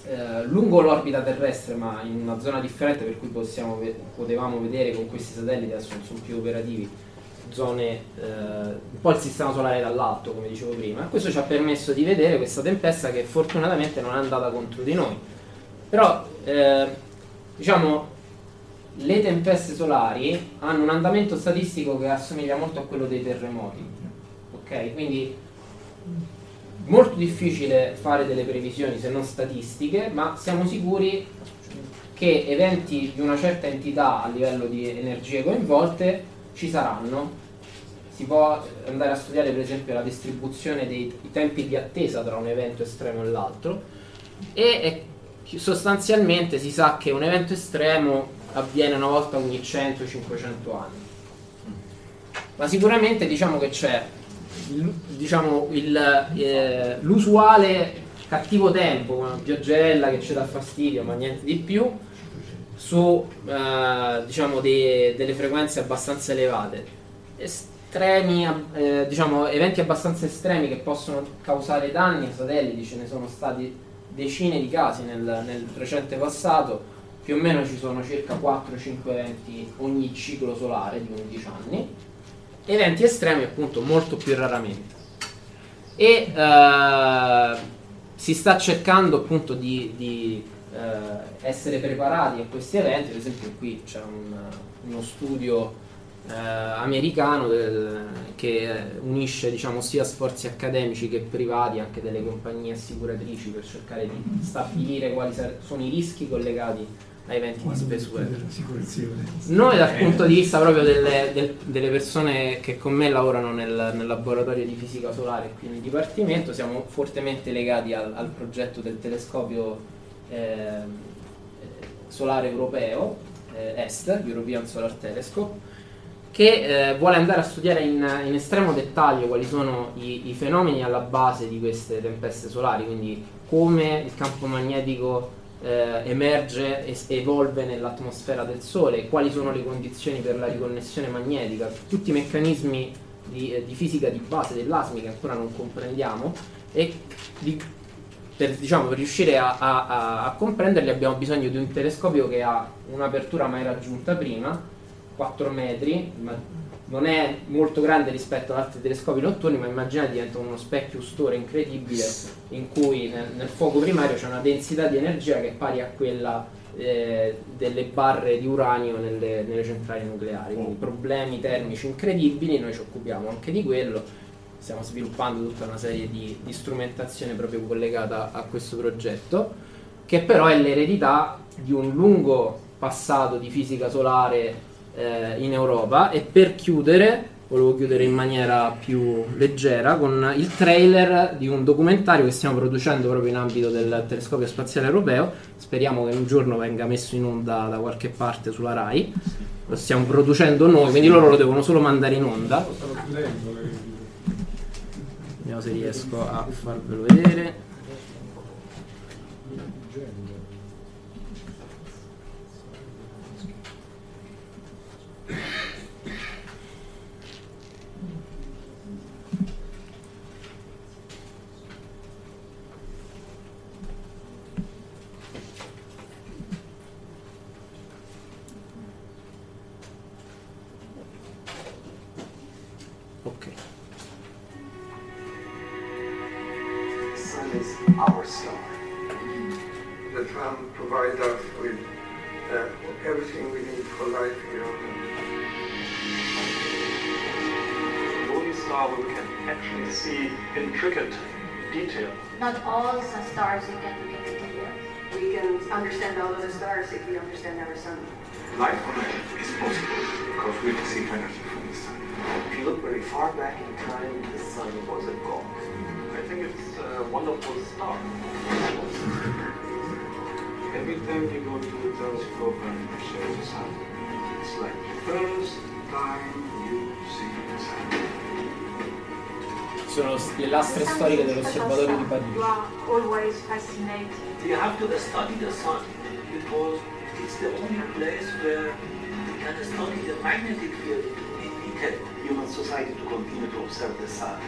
eh, lungo l'orbita terrestre, ma in una zona differente, per cui ve- potevamo vedere con questi satelliti, adesso non sono più operativi, zone, eh, un po' il sistema solare dall'alto, come dicevo prima. Questo ci ha permesso di vedere questa tempesta che fortunatamente non è andata contro di noi. Però, eh, diciamo, le tempeste solari hanno un andamento statistico che assomiglia molto a quello dei terremoti. Ok? Quindi molto difficile fare delle previsioni se non statistiche, ma siamo sicuri che eventi di una certa entità a livello di energie coinvolte ci saranno. Si può andare a studiare per esempio la distribuzione dei tempi di attesa tra un evento estremo e l'altro e sostanzialmente si sa che un evento estremo avviene una volta ogni 100-500 anni. Ma sicuramente diciamo che c'è diciamo, il, eh, l'usuale cattivo tempo, una pioggerella che ci dà fastidio, ma niente di più, su eh, diciamo dei, delle frequenze abbastanza elevate. Estremi, eh, diciamo, eventi abbastanza estremi che possono causare danni ai satelliti, ce ne sono stati decine di casi nel, nel recente passato più o meno ci sono circa 4-5 eventi ogni ciclo solare di 11 anni, eventi estremi appunto molto più raramente. E eh, si sta cercando appunto di, di eh, essere preparati a questi eventi, ad esempio qui c'è un, uno studio eh, americano del, che unisce diciamo, sia sforzi accademici che privati, anche delle compagnie assicuratrici per cercare di stabilire quali sono i rischi collegati a eventi di weather. Noi dal punto di vista proprio delle, del, delle persone che con me lavorano nel, nel, laboratorio di fisica solare qui nel dipartimento siamo fortemente legati al, al progetto del telescopio eh, solare europeo, eh, EST, European Solar Telescope, che eh, vuole andare a studiare in, in, estremo dettaglio quali sono i, i fenomeni alla base di queste tempeste solari, quindi come il campo magnetico eh, emerge e evolve nell'atmosfera del Sole, quali sono le condizioni per la riconnessione magnetica, tutti i meccanismi di, eh, di fisica di base dell'ASMI che ancora non comprendiamo e di, per, diciamo, riuscire a, a, a, comprenderli abbiamo bisogno di un telescopio che ha un'apertura mai raggiunta prima, 4 metri, non è molto grande rispetto ad altri telescopi notturni, ma immaginate diventa uno specchio store incredibile in cui nel, nel fuoco primario c'è una densità di energia che è pari a quella eh, delle barre di uranio nelle, nelle, centrali nucleari, quindi problemi termici incredibili, noi ci occupiamo anche di quello. Stiamo sviluppando tutta una serie di, di strumentazione proprio collegata a questo progetto, che però è l'eredità di un lungo passato di fisica solare eh, in Europa e per chiudere volevo chiudere in maniera più leggera con il trailer di un documentario che stiamo producendo proprio in ambito del telescopio spaziale europeo. Speriamo che un giorno venga messo in onda da qualche parte sulla RAI. Lo stiamo producendo noi, quindi loro lo devono solo mandare in onda. Vediamo se riesco a farvelo vedere. You are always fascinated. You have to study the sun because it's the only place where we can study the magnetic field in detail. Human society to continue to observe the sun.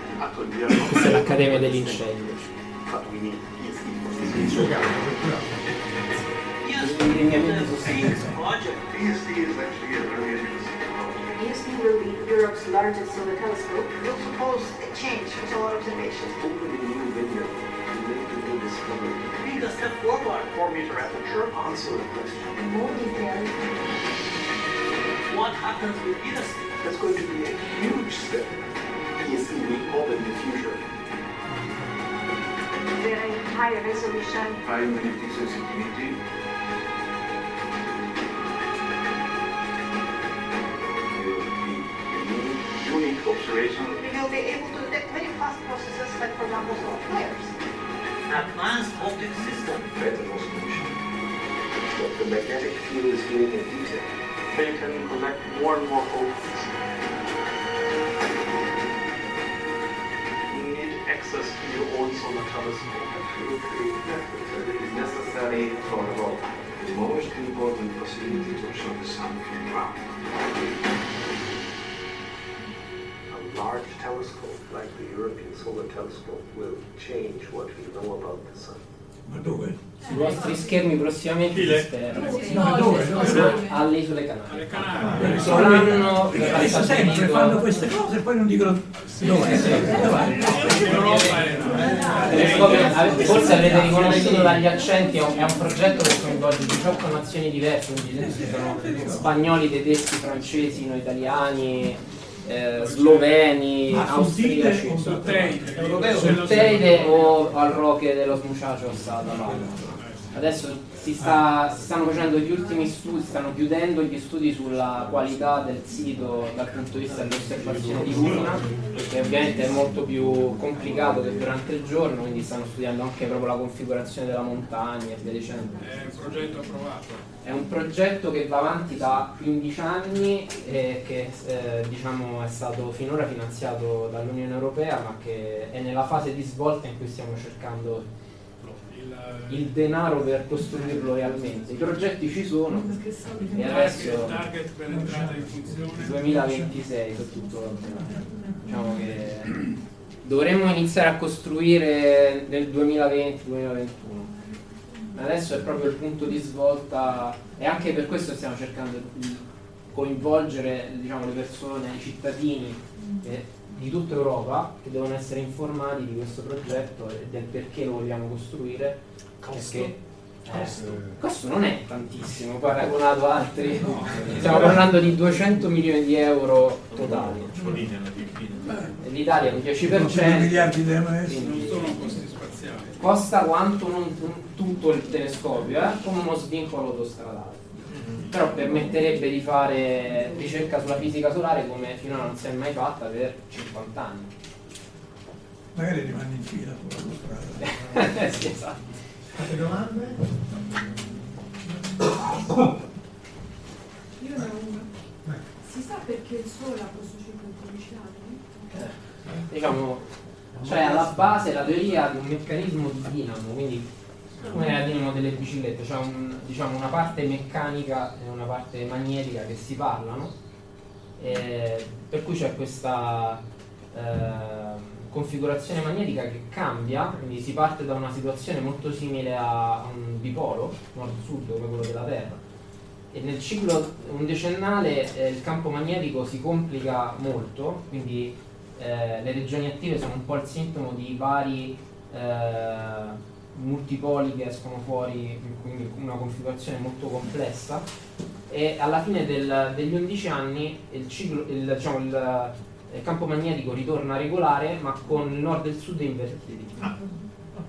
Questa è l'Accademia dell'Incendio. But we need ESP I lineamenti sostenibili. ESD is actually a very interesting will be Europe's largest solar telescope. We'll propose a change for solar observation. Opening a new window to make a new discovery. Big step forward. Four meter aperture. Answer the question. More detail. What happens with ESP? That's going to be a huge step. ESD will open the future. Very high resolution. High magnetic sensitivity. Unique observation. We will be able to detect very fast processes like, for example, solar flares. Advanced optic system. Better resolution. But the magnetic field is getting in detail. They can collect more and more photons. You need access to your own solar telescope. Absolutely necessary. It is necessary for about the most important possibility to observe the sun from ground. A large telescope like the European Solar Telescope will change what we know about the sun. Ma dove? Sui vostri schermi prossimamente si spera. No, dove? Dove? Alle isole Canarie. Canarie. Verrà Adesso sempre fanno queste cose e poi non dicono ave- Forse avrete riconosciuto dagli accenti, è un, progetto che coinvolge 18 nazioni diverse, quindi ci sono spagnoli, tedeschi, francesi, no, italiani, eh, sloveni, Ma austriaci. o sul Teide? Sul Teide o al Roque dello Smuchacho stata là. Adesso si, sta- si stanno facendo gli ultimi studi, stanno chiudendo gli studi sulla qualità del sito dal punto di vista dell'osservazione di luna, che ovviamente è molto più complicato che durante il giorno, quindi stanno studiando anche proprio la configurazione della montagna e via dicendo. È un progetto approvato. È un progetto che va avanti da 15 anni e che eh, diciamo, è stato finora finanziato dall'Unione Europea, ma che è nella fase di svolta in cui stiamo cercando il denaro per costruirlo realmente. I progetti ci sono e adesso Il target per l'entrata in funzione 2026 su tutto l'ordinario. Diciamo che dovremmo iniziare a costruire nel 2020-2021. Adesso è proprio il punto di svolta e anche per questo stiamo cercando di coinvolgere diciamo, le persone, i cittadini eh, di tutta Europa che devono essere informati di questo progetto e del perché lo vogliamo costruire. Perché Eh, questo non è tantissimo paragonato a altri. Stiamo parlando di 200 milioni di euro totali. E L'Italia è un 10%. miliardi di euro. quindi Costa quanto non- non tutto il telescopio, eh? come uno svincolo autostradale. Però permetterebbe di fare ricerca sulla fisica solare come finora non si è mai fatta per 50 anni. Magari rimane in fila sulla strada. <laughs> sì, esatto. Altre domande? Io ne ho una. Si sa perché il Sole ha questo ciclo incominciato? diciamo, cioè alla base la teoria di un meccanismo di dinamo, quindi come nella dinamo delle biciclette, c'è un- diciamo, una parte meccanica e una parte magnetica che si parlano, e per cui c'è questa eh, configurazione magnetica che cambia, quindi si parte da una situazione molto simile a un bipolo, nord-sud come quello della Terra, e nel ciclo un decennale eh, il campo magnetico si complica molto, quindi eh, le regioni attive sono un po' il sintomo di vari eh, multipoli che escono fuori, quindi una configurazione molto complessa e alla fine del- degli 11 anni il, ciclo- il- diciamo, il- il campo magnetico ritorna regolare ma con il nord e il sud invertiti.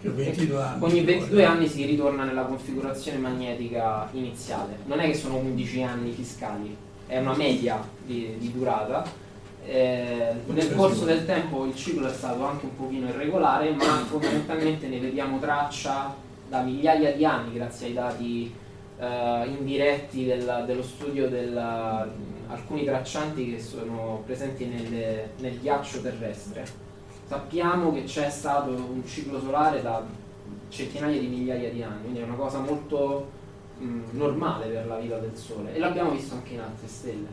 Più 22 anni. Ogni 22 anni si ritorna nella configurazione magnetica iniziale. Non è che sono 11 anni fiscali, è una media di, di durata. Eh, nel corso del tempo il ciclo è stato anche un pochino irregolare, ma fondamentalmente ne vediamo traccia da migliaia di anni grazie ai dati eh, indiretti del- dello studio di alcuni traccianti che sono presenti nelle- nel ghiaccio terrestre. Sappiamo che c'è stato un ciclo solare da centinaia di migliaia di anni, quindi è una cosa molto mh, normale per la vita del Sole e l'abbiamo visto anche in altre stelle.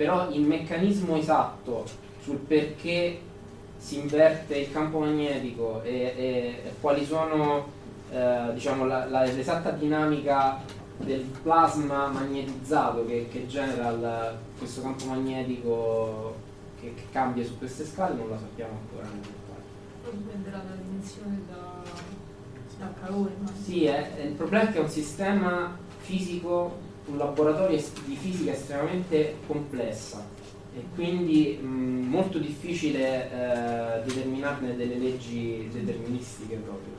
Però il meccanismo esatto sul perché si inverte il campo magnetico e, e- e quali sono eh, diciamo, la- la- l'esatta dinamica del plasma magnetizzato che, che genera il- questo campo magnetico che, che cambia su queste scale non la sappiamo ancora nel dettaglio. Dipenderà dalla dimensione da, dal calore. ma- Sì, è- il problema è che è un sistema fisico, un laboratorio di fisica estremamente complessa e quindi mh, molto difficile eh, determinarne delle leggi deterministiche proprio.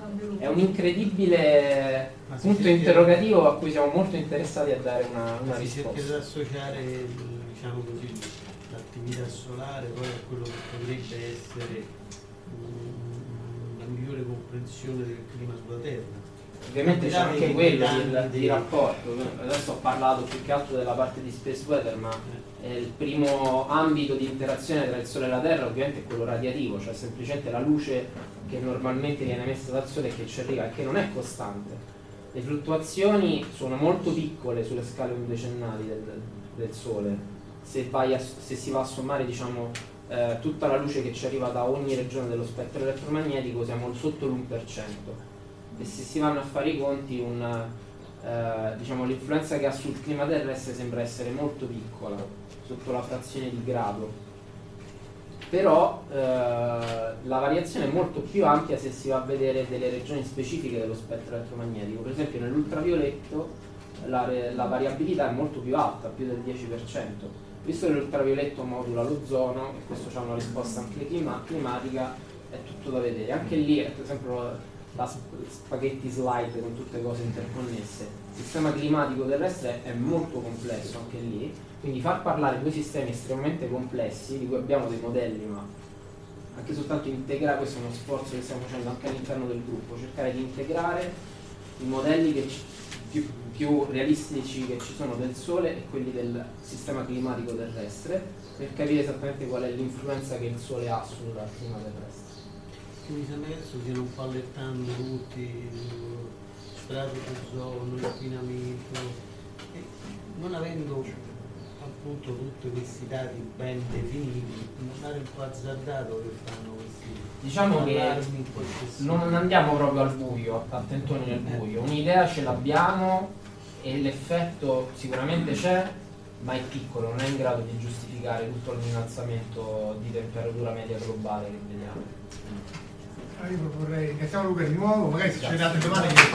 È un, è un incredibile si punto interrogativo a cui siamo molto interessati a dare una, una Ma si cerca di risposta. associare diciamo così, l'attività solare poi a quello che potrebbe essere mm, una migliore comprensione del clima sulla Terra. Ovviamente c'è anche quello di, di rapporto, adesso ho parlato più che altro della parte di Space Weather, ma il primo ambito di interazione tra il Sole e la Terra ovviamente è quello radiativo, cioè semplicemente la luce che normalmente viene emessa dal Sole e che ci arriva e che non è costante. Le fluttuazioni sono molto piccole sulle scale undecennali del, del Sole, se, vai a- se si va a sommare diciamo, eh, tutta la luce che ci arriva da ogni regione dello spettro elettromagnetico siamo sotto l'1% e se si vanno a fare i conti un, eh, diciamo, l'influenza che ha sul clima terrestre sembra essere molto piccola, sotto la frazione di grado. Però eh, la variazione è molto più ampia se si va a vedere delle regioni specifiche dello spettro elettromagnetico. Per esempio nell'ultravioletto la, la variabilità è molto più alta, più del 10%. Visto che l'ultravioletto modula l'ozono, e questo ha una risposta anche clima- climatica, è tutto da vedere. Anche lì, per esempio, sp- spaghetti slide con tutte cose interconnesse. Il sistema climatico terrestre è molto complesso anche lì, quindi far parlare due sistemi estremamente complessi, di cui abbiamo dei modelli, ma anche soltanto integrare, questo è uno sforzo che stiamo facendo anche all'interno del gruppo, cercare di integrare i modelli ci- più, più realistici che ci sono del Sole e quelli del sistema climatico terrestre, per capire esattamente qual è l'influenza che il Sole ha sul clima terrestre. Che mi sembra che adesso stiano un po' allettando tutti, il strato d'ozono, l'inquinamento, e non avendo appunto tutti questi dati ben definiti, magari un po' azzardato che fanno questi Diciamo che non andiamo proprio al buio, a tentoni nel buio. Un'idea ce l'abbiamo e l'effetto sicuramente c'è, ma è piccolo, non è in grado di giustificare tutto l'innalzamento di temperatura media globale che vediamo. Ah, io proporrei, ringraziamo Luca di nuovo, magari se c'è altre domande che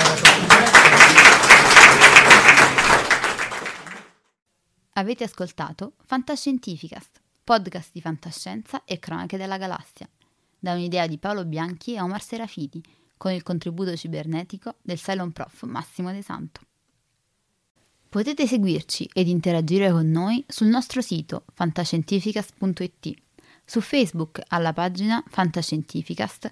Avete ascoltato Fantascientificast, podcast di fantascienza e cronache della galassia, da un'idea di Paolo Bianchi e Omar Serafiti, con il contributo cibernetico del Cylon Prof Massimo De Santo. Potete seguirci ed interagire con noi sul nostro sito fantascientificast.it, su Facebook alla pagina Fantascientificast,